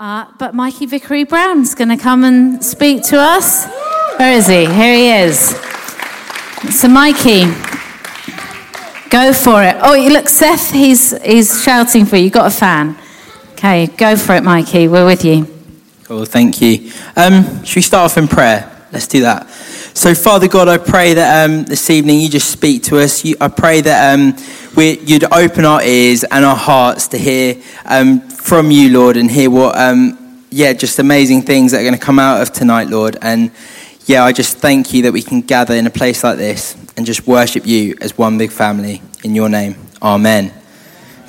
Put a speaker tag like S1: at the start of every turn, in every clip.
S1: Uh, but Mikey Vickery Brown's going to come and speak to us. Where is he? Here he is. So, Mikey, go for it. Oh, look, Seth, he's, he's shouting for you. You've got a fan. Okay, go for it, Mikey. We're with you.
S2: Cool, thank you. Um, should we start off in prayer? Let's do that. So, Father God, I pray that um, this evening you just speak to us. You, I pray that um, we, you'd open our ears and our hearts to hear um, from you, Lord, and hear what, um, yeah, just amazing things that are going to come out of tonight, Lord. And yeah, I just thank you that we can gather in a place like this and just worship you as one big family. In your name, Amen.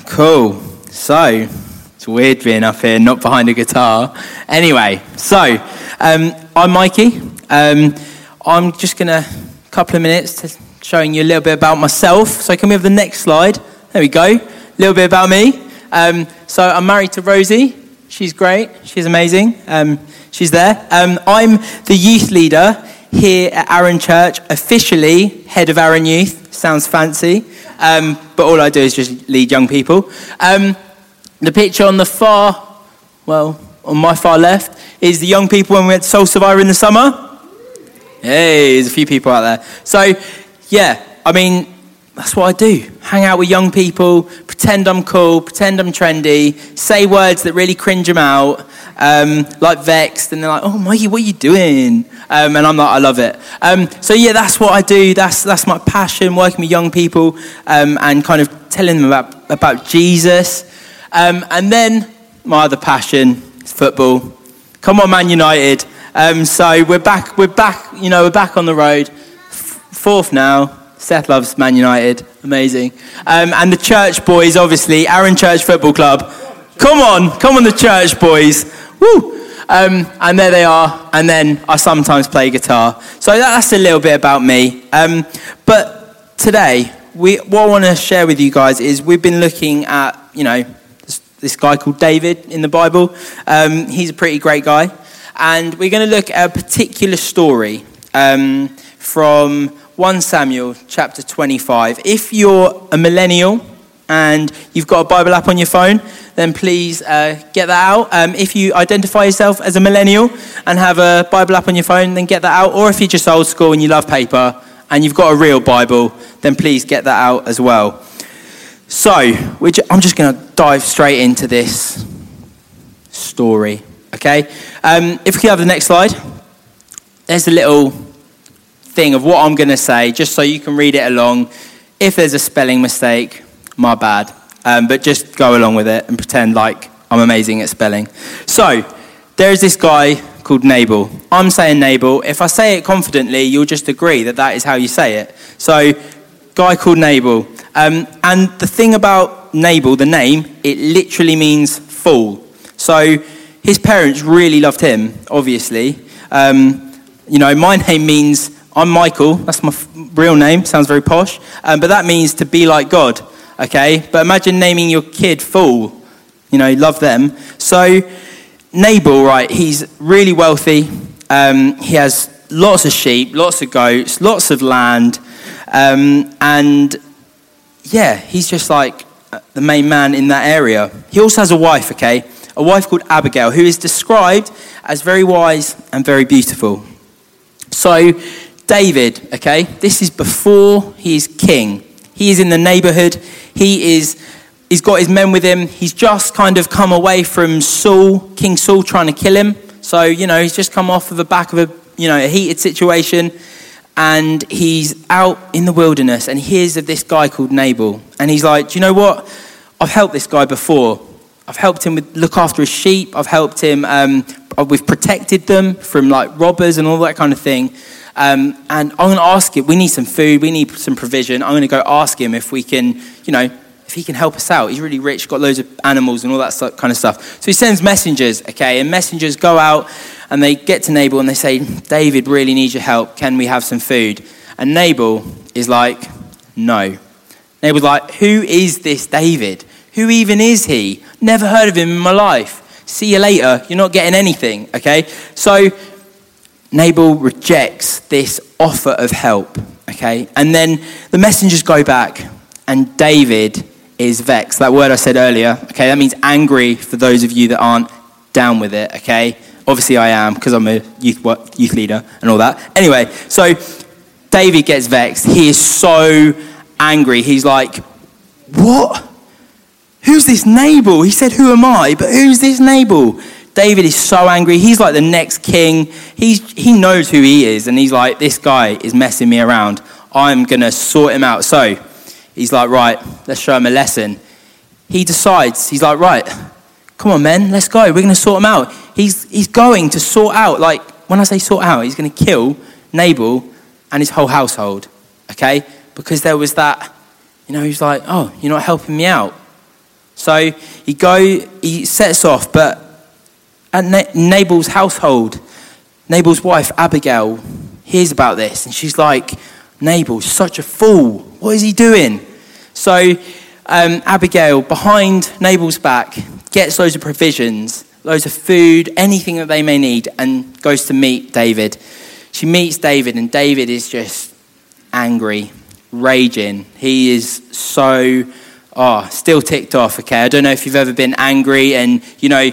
S2: Cool. So, it's weird being up here, not behind a guitar. Anyway, so um, I'm Mikey. Um, I'm just going to, a couple of minutes to showing you a little bit about myself. So can we have the next slide? There we go. A little bit about me. Um, so I'm married to Rosie. She's great. She's amazing. Um, she's there. Um, I'm the youth leader here at Aaron Church, officially head of Aaron Youth. Sounds fancy, um, but all I do is just lead young people. Um, the picture on the far, well, on my far left, is the young people when we went to Soul Survivor in the summer. Hey, there's a few people out there. So, yeah, I mean, that's what I do. Hang out with young people, pretend I'm cool, pretend I'm trendy, say words that really cringe them out, um, like vexed, and they're like, "Oh, Mikey, what are you doing?" Um, and I'm like, "I love it." Um, so yeah, that's what I do. That's that's my passion, working with young people um, and kind of telling them about about Jesus. Um, and then my other passion is football. Come on, Man United. Um, so we're back. We're back. You know, we're back on the road. F- fourth now. Seth loves Man United. Amazing. Um, and the church boys, obviously, Aaron Church Football Club. Come on, come on, the church boys. Woo! Um, and there they are. And then I sometimes play guitar. So that's a little bit about me. Um, but today, we, what I want to share with you guys is we've been looking at, you know, this, this guy called David in the Bible. Um, he's a pretty great guy. And we're going to look at a particular story um, from 1 Samuel chapter 25. If you're a millennial and you've got a Bible app on your phone, then please uh, get that out. Um, if you identify yourself as a millennial and have a Bible app on your phone, then get that out. Or if you're just old school and you love paper and you've got a real Bible, then please get that out as well. So, I'm just going to dive straight into this story. Okay? Um, if we could have the next slide. There's a little thing of what I'm going to say, just so you can read it along. If there's a spelling mistake, my bad. Um, but just go along with it and pretend like I'm amazing at spelling. So, there's this guy called Nabal. I'm saying Nabal. If I say it confidently, you'll just agree that that is how you say it. So, guy called Nabal. Um, and the thing about Nabal, the name, it literally means fool. So, his parents really loved him, obviously. Um, you know, my name means I'm Michael. That's my f- real name. Sounds very posh. Um, but that means to be like God, okay? But imagine naming your kid Fool. You know, love them. So, Nabal, right, he's really wealthy. Um, he has lots of sheep, lots of goats, lots of land. Um, and yeah, he's just like the main man in that area. He also has a wife, okay? a wife called Abigail, who is described as very wise and very beautiful. So, David, okay, this is before he's king. He is in the neighborhood. He is, he's got his men with him. He's just kind of come away from Saul, King Saul, trying to kill him. So, you know, he's just come off of the back of a, you know, a heated situation. And he's out in the wilderness and he hears of this guy called Nabal. And he's like, do you know what? I've helped this guy before. I've helped him with, look after his sheep. I've helped him, um, we've protected them from like robbers and all that kind of thing. Um, and I'm going to ask him, we need some food, we need some provision. I'm going to go ask him if we can, you know, if he can help us out. He's really rich, got loads of animals and all that kind of stuff. So he sends messengers, okay, and messengers go out and they get to Nabal and they say, David really needs your help. Can we have some food? And Nabal is like, no. Nabal's like, who is this David? Who even is he? Never heard of him in my life. See you later. You're not getting anything, okay? So Nabal rejects this offer of help, okay? And then the messengers go back, and David is vexed. That word I said earlier, okay, that means angry for those of you that aren't down with it, okay? Obviously, I am because I'm a youth, youth leader and all that. Anyway, so David gets vexed. He is so angry. He's like, What? Who's this Nabal? He said, Who am I? But who's this Nabal? David is so angry. He's like the next king. He's, he knows who he is. And he's like, This guy is messing me around. I'm going to sort him out. So he's like, Right, let's show him a lesson. He decides, He's like, Right, come on, men, let's go. We're going to sort him out. He's, he's going to sort out, like, when I say sort out, he's going to kill Nabal and his whole household. Okay? Because there was that, you know, he's like, Oh, you're not helping me out. So he go, he sets off, but at Nabal's household, Nabal's wife Abigail hears about this, and she's like, "Nabal's such a fool. What is he doing?" So um, Abigail, behind Nabal's back, gets loads of provisions, loads of food, anything that they may need, and goes to meet David. She meets David, and David is just angry, raging. He is so oh, still ticked off, okay? I don't know if you've ever been angry and, you know,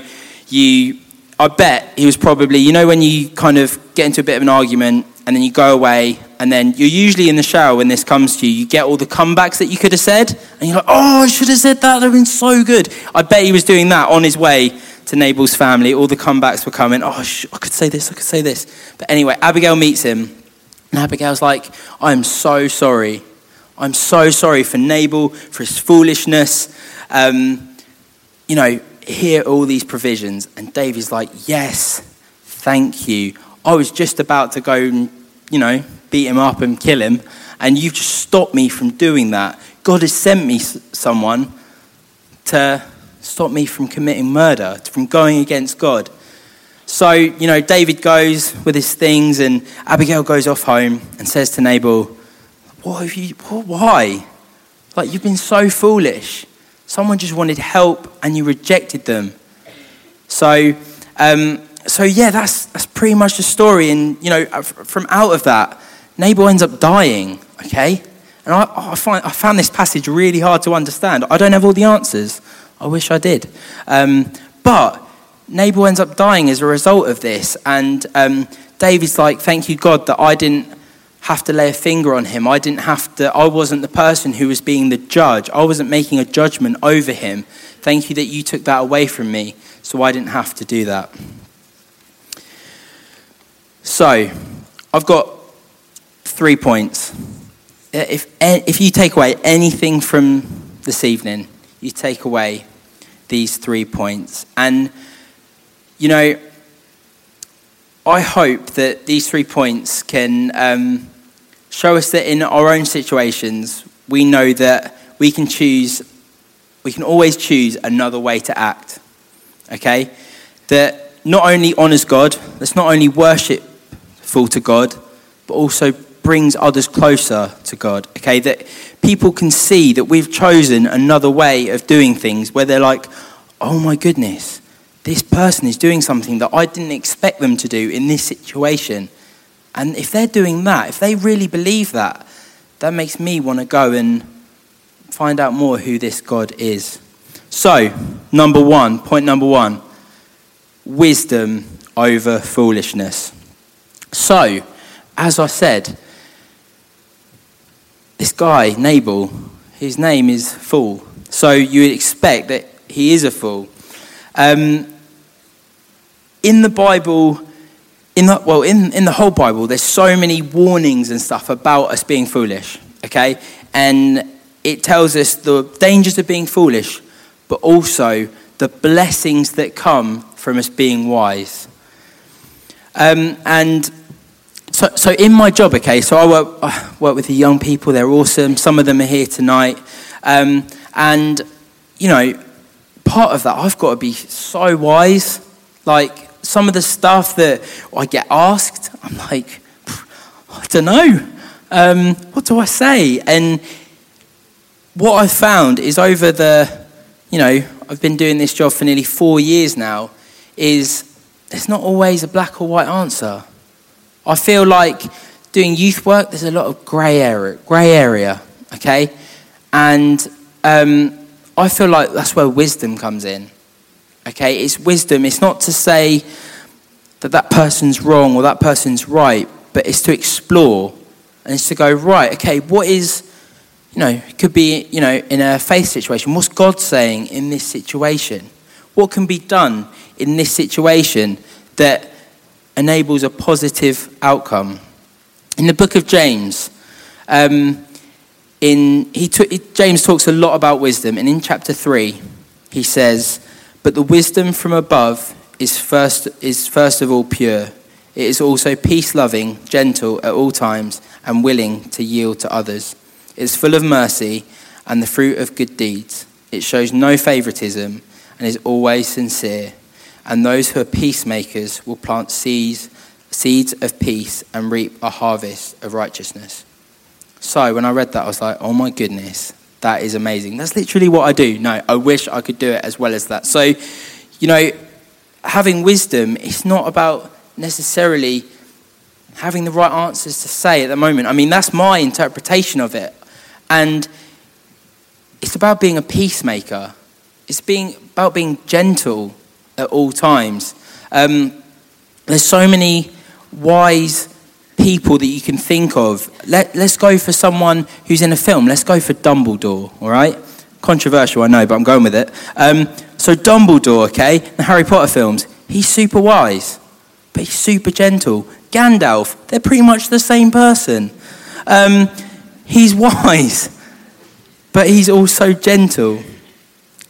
S2: you, I bet he was probably, you know, when you kind of get into a bit of an argument and then you go away and then you're usually in the shower when this comes to you, you get all the comebacks that you could have said and you're like, oh, I should have said that, that would have been so good. I bet he was doing that on his way to Nabal's family. All the comebacks were coming, oh, I could say this, I could say this. But anyway, Abigail meets him and Abigail's like, I'm so sorry I'm so sorry for Nabal, for his foolishness. Um, you know, hear all these provisions. And David's like, Yes, thank you. I was just about to go and, you know, beat him up and kill him. And you've just stopped me from doing that. God has sent me someone to stop me from committing murder, from going against God. So, you know, David goes with his things, and Abigail goes off home and says to Nabal, what have you, why? Like, you've been so foolish. Someone just wanted help and you rejected them. So, um, so yeah, that's, that's pretty much the story. And, you know, from out of that, Nabal ends up dying, okay? And I, I, find, I found this passage really hard to understand. I don't have all the answers. I wish I did. Um, but Nabal ends up dying as a result of this. And um, David's like, thank you, God, that I didn't have to lay a finger on him. I didn't have to, I wasn't the person who was being the judge. I wasn't making a judgment over him. Thank you that you took that away from me, so I didn't have to do that. So, I've got three points. If, if you take away anything from this evening, you take away these three points. And, you know, I hope that these three points can um, show us that in our own situations, we know that we can choose, we can always choose another way to act. Okay? That not only honors God, that's not only worshipful to God, but also brings others closer to God. Okay? That people can see that we've chosen another way of doing things where they're like, oh my goodness, this person is doing something that I didn't expect them to do in this situation. And if they're doing that, if they really believe that, that makes me want to go and find out more who this God is. So, number one, point number one wisdom over foolishness. So, as I said, this guy, Nabal, his name is Fool. So you would expect that he is a fool. Um, in the Bible, in the, well, in, in the whole Bible, there's so many warnings and stuff about us being foolish, okay? And it tells us the dangers of being foolish, but also the blessings that come from us being wise. Um, and so, so in my job, okay, so I work, I work with the young people, they're awesome. Some of them are here tonight. Um, and, you know, part of that, I've got to be so wise. Like, some of the stuff that I get asked, I'm like, I don't know. Um, what do I say? And what I've found is over the, you know, I've been doing this job for nearly four years now, is there's not always a black or white answer. I feel like doing youth work, there's a lot of grey area, grey area, okay? And um, I feel like that's where wisdom comes in. Okay, it's wisdom. It's not to say that that person's wrong or that person's right, but it's to explore and it's to go, right, okay, what is, you know, could be, you know, in a faith situation. What's God saying in this situation? What can be done in this situation that enables a positive outcome? In the book of James, um, in, he took, James talks a lot about wisdom, and in chapter 3, he says, But the wisdom from above is first, is first of all pure. It is also peace loving, gentle at all times, and willing to yield to others. It is full of mercy and the fruit of good deeds. It shows no favoritism and is always sincere. And those who are peacemakers will plant seeds, seeds of peace and reap a harvest of righteousness. So when I read that, I was like, oh my goodness, that is amazing. That's literally what I do. No, I wish I could do it as well as that. So, you know, having wisdom, it's not about necessarily having the right answers to say at the moment. I mean, that's my interpretation of it. And it's about being a peacemaker, it's being, about being gentle at all times. Um, there's so many wise people that you can think of. Let, let's go for someone who's in a film. Let's go for Dumbledore, all right? Controversial, I know, but I'm going with it. Um, so, Dumbledore, okay, the Harry Potter films, he's super wise, but he's super gentle. Gandalf, they're pretty much the same person. Um, he's wise, but he's also gentle.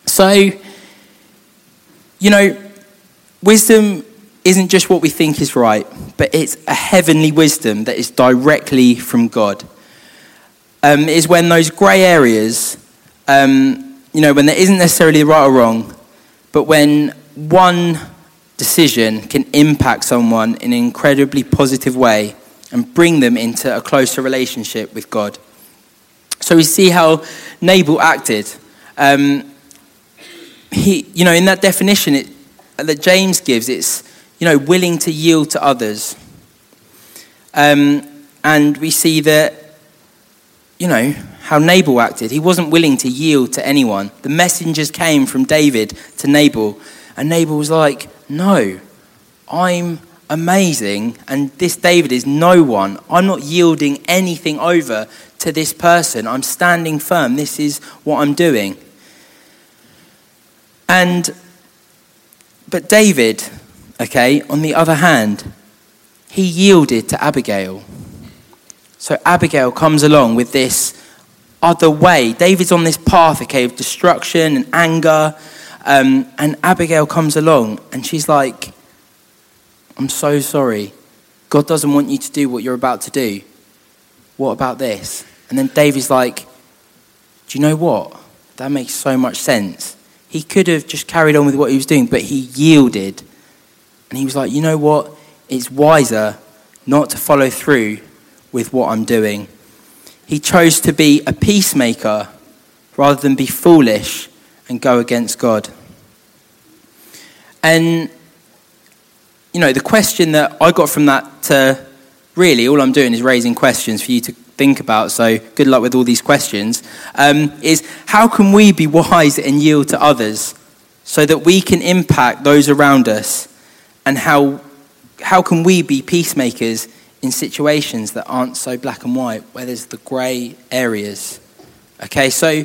S2: So, you know, wisdom isn't just what we think is right, but it's a heavenly wisdom that is directly from God. Um, is when those grey areas, um, you know, when there isn't necessarily right or wrong, but when one decision can impact someone in an incredibly positive way and bring them into a closer relationship with God. So we see how Nabal acted. Um, he, you know, in that definition it, that James gives, it's you know, willing to yield to others. Um, and we see that, you know, how Nabal acted. He wasn't willing to yield to anyone. The messengers came from David to Nabal, and Nabal was like, No, I'm amazing, and this David is no one. I'm not yielding anything over to this person. I'm standing firm. This is what I'm doing. And, but David, Okay, on the other hand, he yielded to Abigail. So Abigail comes along with this other way. David's on this path, okay, of destruction and anger. Um, and Abigail comes along and she's like, I'm so sorry. God doesn't want you to do what you're about to do. What about this? And then David's like, Do you know what? That makes so much sense. He could have just carried on with what he was doing, but he yielded and he was like, you know what? It's wiser not to follow through with what I'm doing. He chose to be a peacemaker rather than be foolish and go against God. And, you know, the question that I got from that to really, all I'm doing is raising questions for you to think about. So good luck with all these questions. Um, is how can we be wise and yield to others so that we can impact those around us and how, how can we be peacemakers in situations that aren't so black and white, where there's the grey areas. Okay, so,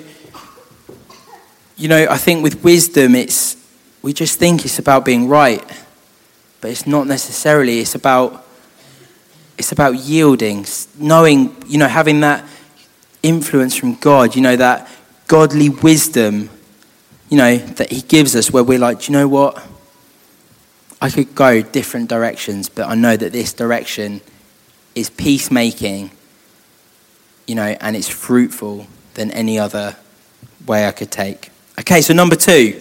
S2: you know, I think with wisdom, it's, we just think it's about being right, but it's not necessarily. It's about, it's about yielding, knowing, you know, having that influence from God, you know, that godly wisdom, you know, that He gives us, where we're like, do you know what? I could go different directions, but I know that this direction is peacemaking, you know, and it's fruitful than any other way I could take. Okay, so number two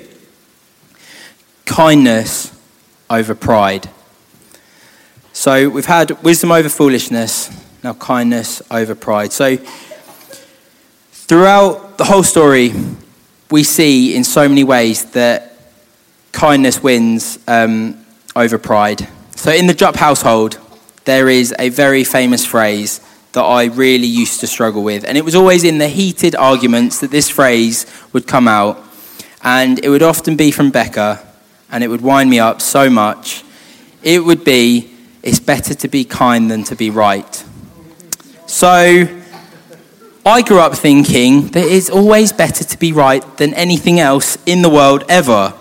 S2: kindness over pride. So we've had wisdom over foolishness, now kindness over pride. So throughout the whole story, we see in so many ways that kindness wins um, over pride. So, in the Jupp household, there is a very famous phrase that I really used to struggle with. And it was always in the heated arguments that this phrase would come out. And it would often be from Becca. and it would wind me up so much, it would be it's better to be kind than to be right. So I grew up thinking that it's always better to be right than anything else in the world ever.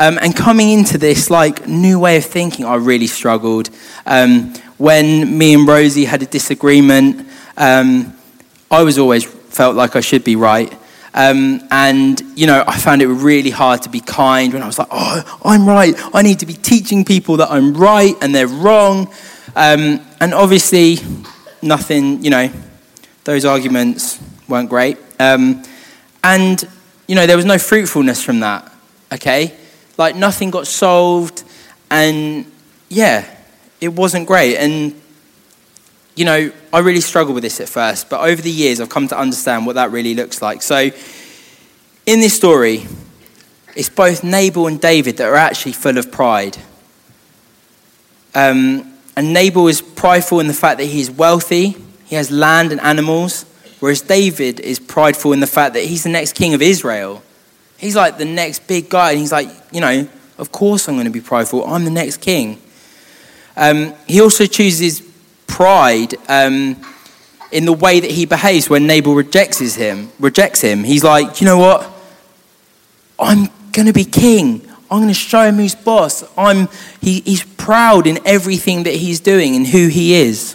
S2: Um, and coming into this like new way of thinking, I really struggled. Um, when me and Rosie had a disagreement, um, I was always felt like I should be right. Um, and, you know, I found it really hard to be kind when I was like, oh, I'm right. I need to be teaching people that I'm right and they're wrong. Um, and obviously, nothing, you know, those arguments weren't great. Um, and, you know, there was no fruitfulness from that, okay? Like, nothing got solved. And, yeah, it wasn't great. And you know, I really struggled with this at first, but over the years I've come to understand what that really looks like. So, in this story, it's both Nabal and David that are actually full of pride. Um, and Nabal is prideful in the fact that he's wealthy, he has land and animals, whereas David is prideful in the fact that he's the next king of Israel. He's like the next big guy, and he's like, you know, of course I'm going to be prideful. I'm the next king. Um, he also chooses pride um, in the way that he behaves when Nabal rejects him. Rejects him. He's like, you know what? I'm going to be king. I'm going to show him who's boss. I'm, he, he's proud in everything that he's doing and who he is.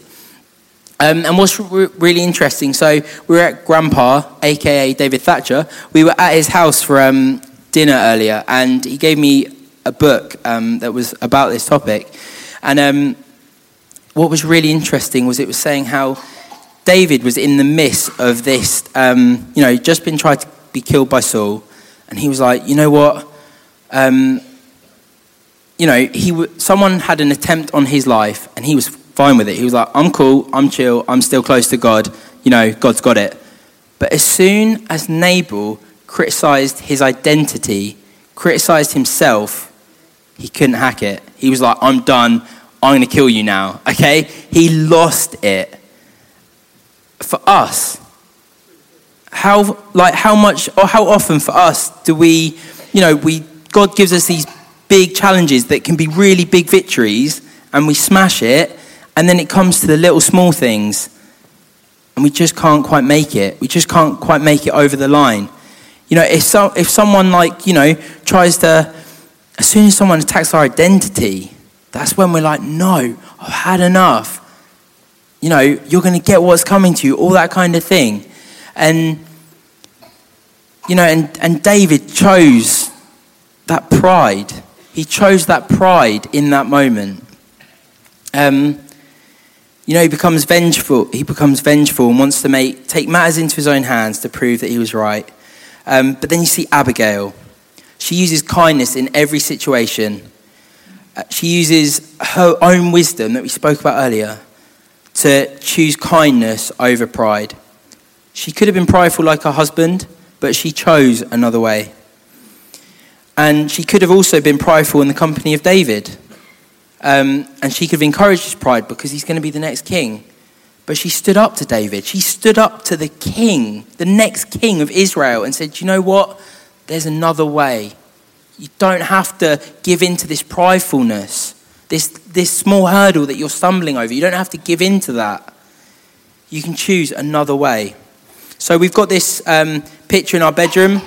S2: Um, and what's re- really interesting, so we were at Grandpa, aka David Thatcher. We were at his house for um, dinner earlier, and he gave me a book um, that was about this topic. And um, what was really interesting was it was saying how David was in the midst of this, um, you know, just been tried to be killed by Saul, and he was like, you know what? Um, you know, he w- someone had an attempt on his life, and he was fine with it. He was like, I'm cool, I'm chill, I'm still close to God. You know, God's got it. But as soon as Nabal criticized his identity, criticized himself, he couldn't hack it. He was like, I'm done. I'm going to kill you now. Okay? He lost it. For us, how like how much or how often for us do we, you know, we God gives us these big challenges that can be really big victories and we smash it and then it comes to the little small things and we just can't quite make it. We just can't quite make it over the line. You know, if so, if someone like, you know, tries to as soon as someone attacks our identity, that's when we're like, no, I've had enough. You know, you're going to get what's coming to you, all that kind of thing. And, you know, and, and David chose that pride. He chose that pride in that moment. Um, you know, he becomes vengeful. He becomes vengeful and wants to make, take matters into his own hands to prove that he was right. Um, but then you see Abigail. She uses kindness in every situation. Uh, she uses her own wisdom that we spoke about earlier to choose kindness over pride. She could have been prideful like her husband, but she chose another way. And she could have also been prideful in the company of David. Um, and she could have encouraged his pride because he's going to be the next king. But she stood up to David. She stood up to the king, the next king of Israel, and said, You know what? There's another way. You don't have to give in to this pridefulness, this, this small hurdle that you're stumbling over. You don't have to give in to that. You can choose another way. So we've got this um, picture in our bedroom.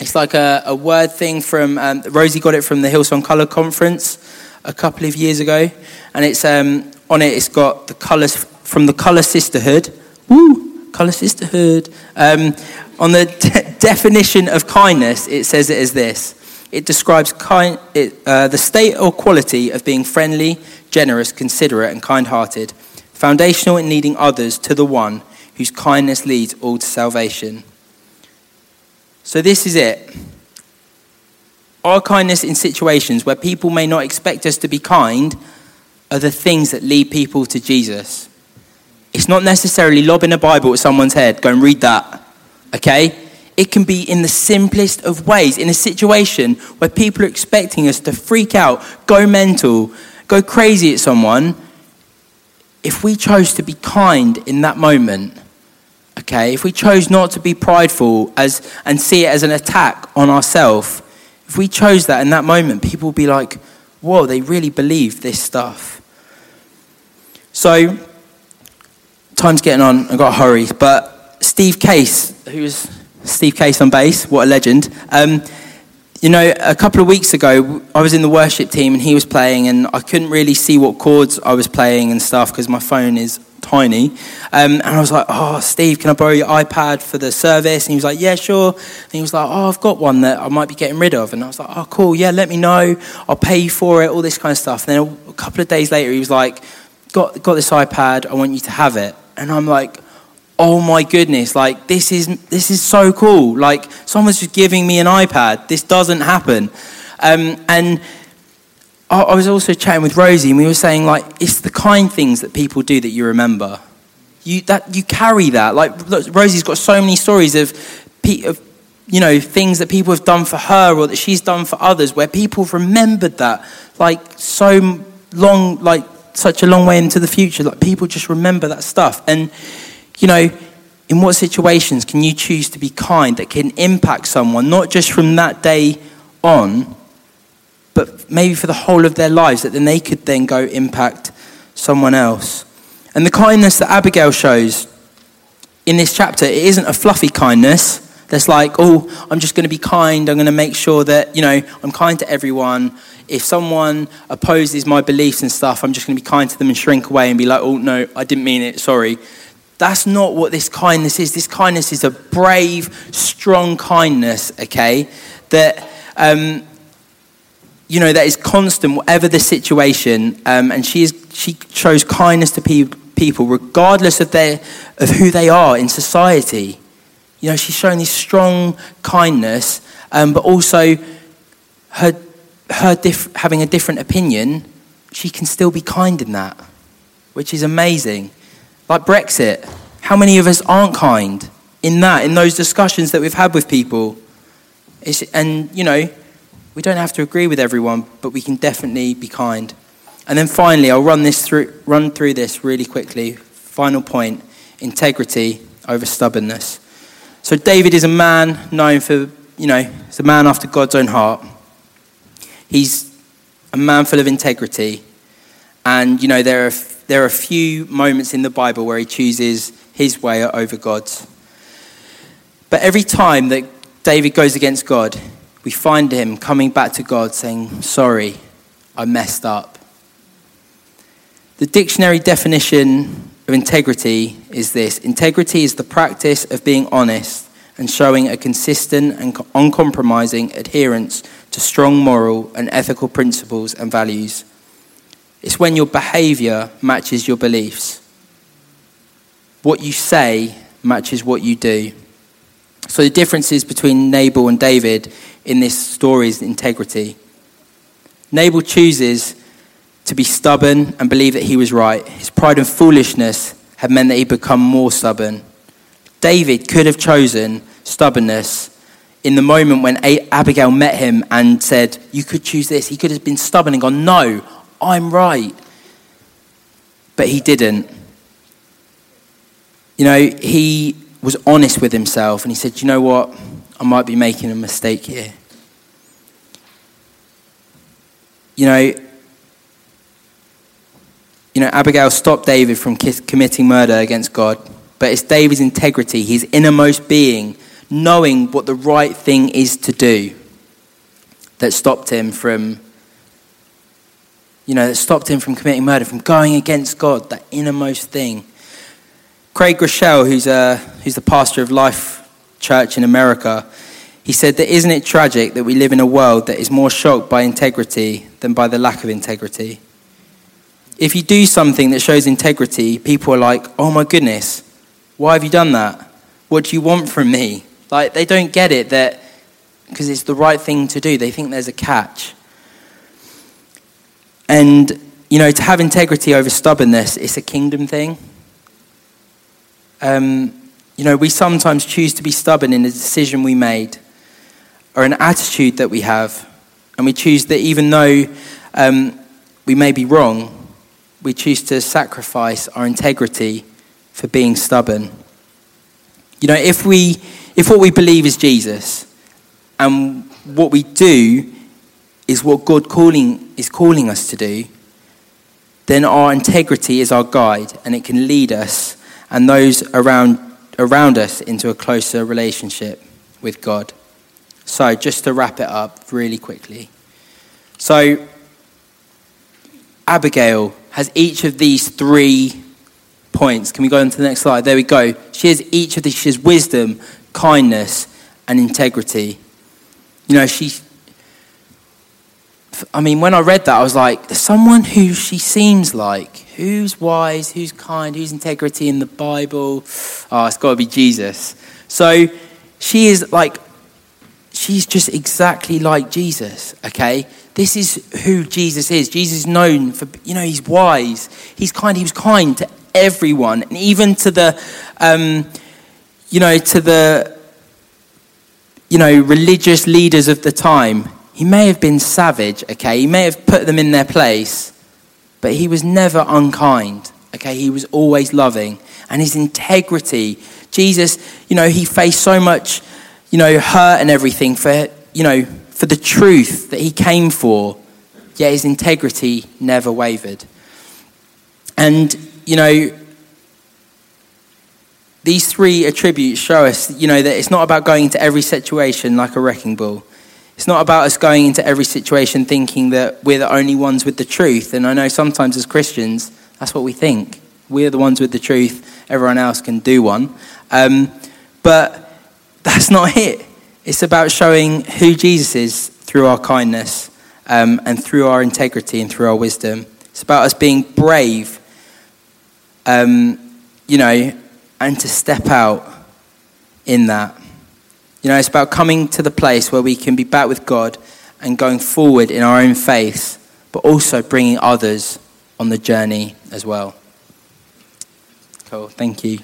S2: It's like a, a word thing from, um, Rosie got it from the Hillsong Colour Conference a couple of years ago. And it's um, on it, it's got the colours from the Colour Sisterhood. Woo! Colour Sisterhood. Um, on the de- definition of kindness, it says it as this it describes kind, it, uh, the state or quality of being friendly, generous, considerate, and kind hearted, foundational in leading others to the one whose kindness leads all to salvation. So, this is it. Our kindness in situations where people may not expect us to be kind are the things that lead people to Jesus. It's not necessarily lobbing a Bible at someone's head, go and read that, okay? It can be in the simplest of ways, in a situation where people are expecting us to freak out, go mental, go crazy at someone. If we chose to be kind in that moment, okay, if we chose not to be prideful as, and see it as an attack on ourselves, If we chose that in that moment, people would be like, whoa, they really believe this stuff. So, time's getting on, I've got to hurry. But Steve Case, who's Steve Case on bass, what a legend. Um, you know, a couple of weeks ago, I was in the worship team and he was playing, and I couldn't really see what chords I was playing and stuff because my phone is tiny. Um, and I was like, Oh, Steve, can I borrow your iPad for the service? And he was like, Yeah, sure. And he was like, Oh, I've got one that I might be getting rid of. And I was like, Oh, cool. Yeah, let me know. I'll pay you for it, all this kind of stuff. And then a couple of days later, he was like, Got, got this iPad. I want you to have it. And I'm like, oh my goodness, like this is this is so cool. Like someone's just giving me an iPad. This doesn't happen. Um, and I, was also chatting with Rosie, and we were saying like it's the kind things that people do that you remember. You that you carry that. Like look, Rosie's got so many stories of, of you know things that people have done for her or that she's done for others, where people remembered that like so long, like such a long way into the future. Like people just remember that stuff and you know, in what situations can you choose to be kind that can impact someone, not just from that day on, but maybe for the whole of their lives, that then they could then go impact someone else? And the kindness that Abigail shows in this chapter, it isn't a fluffy kindness that's like, oh, I'm just going to be kind. I'm going to make sure that, you know, I'm kind to everyone. If someone opposes my beliefs and stuff, I'm just going to be kind to them and shrink away and be like, oh, no, I didn't mean it. Sorry. That's not what this kindness is. This kindness is a brave, strong kindness, okay? That, um, you know, that is constant, whatever the situation. Um, and she, is, she shows kindness to pe- people, regardless of, their, of who they are in society. You know, she's showing this strong kindness, um, but also her, her diff- having a different opinion, she can still be kind in that, which is amazing. Like Brexit. How many of us aren't kind in that, in those discussions that we've had with people? It's, and, you know, we don't have to agree with everyone, but we can definitely be kind. And then finally, I'll run, this through, run through this really quickly. Final point integrity over stubbornness. So, David is a man known for, you know, he's a man after God's own heart. He's a man full of integrity. And, you know, there are there are a few moments in the Bible where he chooses his way over God's. But every time that David goes against God, we find him coming back to God saying, Sorry, I messed up. The dictionary definition of integrity is this integrity is the practice of being honest and showing a consistent and uncompromising adherence to strong moral and ethical principles and values. It's when your behavior matches your beliefs. What you say matches what you do. So the differences between Nabal and David in this story is integrity. Nabal chooses to be stubborn and believe that he was right. His pride and foolishness had meant that he'd become more stubborn. David could have chosen stubbornness in the moment when Abigail met him and said, You could choose this. He could have been stubborn and gone, No, I'm right. But he didn't. You know, he was honest with himself and he said, You know what? I might be making a mistake here. You know, you know, Abigail stopped David from committing murder against God, but it's David's integrity, his innermost being, knowing what the right thing is to do, that stopped him from you know, that stopped him from committing murder, from going against God, that innermost thing. Craig Groeschel, who's, a, who's the pastor of Life Church in America, he said that isn't it tragic that we live in a world that is more shocked by integrity than by the lack of integrity? If you do something that shows integrity, people are like, oh my goodness, why have you done that? What do you want from me? Like, they don't get it that because it's the right thing to do. They think there's a catch. And, you know, to have integrity over stubbornness, it's a kingdom thing. Um, you know, we sometimes choose to be stubborn in a decision we made or an attitude that we have. And we choose that even though um, we may be wrong, we choose to sacrifice our integrity for being stubborn. You know, if, we, if what we believe is Jesus and what we do is what God calling, is calling us to do, then our integrity is our guide and it can lead us and those around, around us into a closer relationship with God. So, just to wrap it up really quickly. So, Abigail has each of these three points. Can we go on to the next slide? There we go. She has each of these. She has wisdom, kindness, and integrity. You know, she. I mean, when I read that, I was like, someone who she seems like. Who's wise, who's kind, who's integrity in the Bible? Oh, it's got to be Jesus. So she is like, she's just exactly like Jesus, okay? This is who Jesus is. Jesus is known for, you know, he's wise, he's kind, he was kind to everyone, and even to the, um, you know, to the, you know, religious leaders of the time. He may have been savage, okay? He may have put them in their place, but he was never unkind, okay? He was always loving. And his integrity, Jesus, you know, he faced so much, you know, hurt and everything for, you know, for the truth that he came for, yet his integrity never wavered. And, you know, these three attributes show us, you know, that it's not about going into every situation like a wrecking ball. It's not about us going into every situation thinking that we're the only ones with the truth. And I know sometimes as Christians, that's what we think. We're the ones with the truth, everyone else can do one. Um, but that's not it. It's about showing who Jesus is through our kindness um, and through our integrity and through our wisdom. It's about us being brave, um, you know, and to step out in that. You know, it's about coming to the place where we can be back with God and going forward in our own faith, but also bringing others on the journey as well. Cool. Thank you.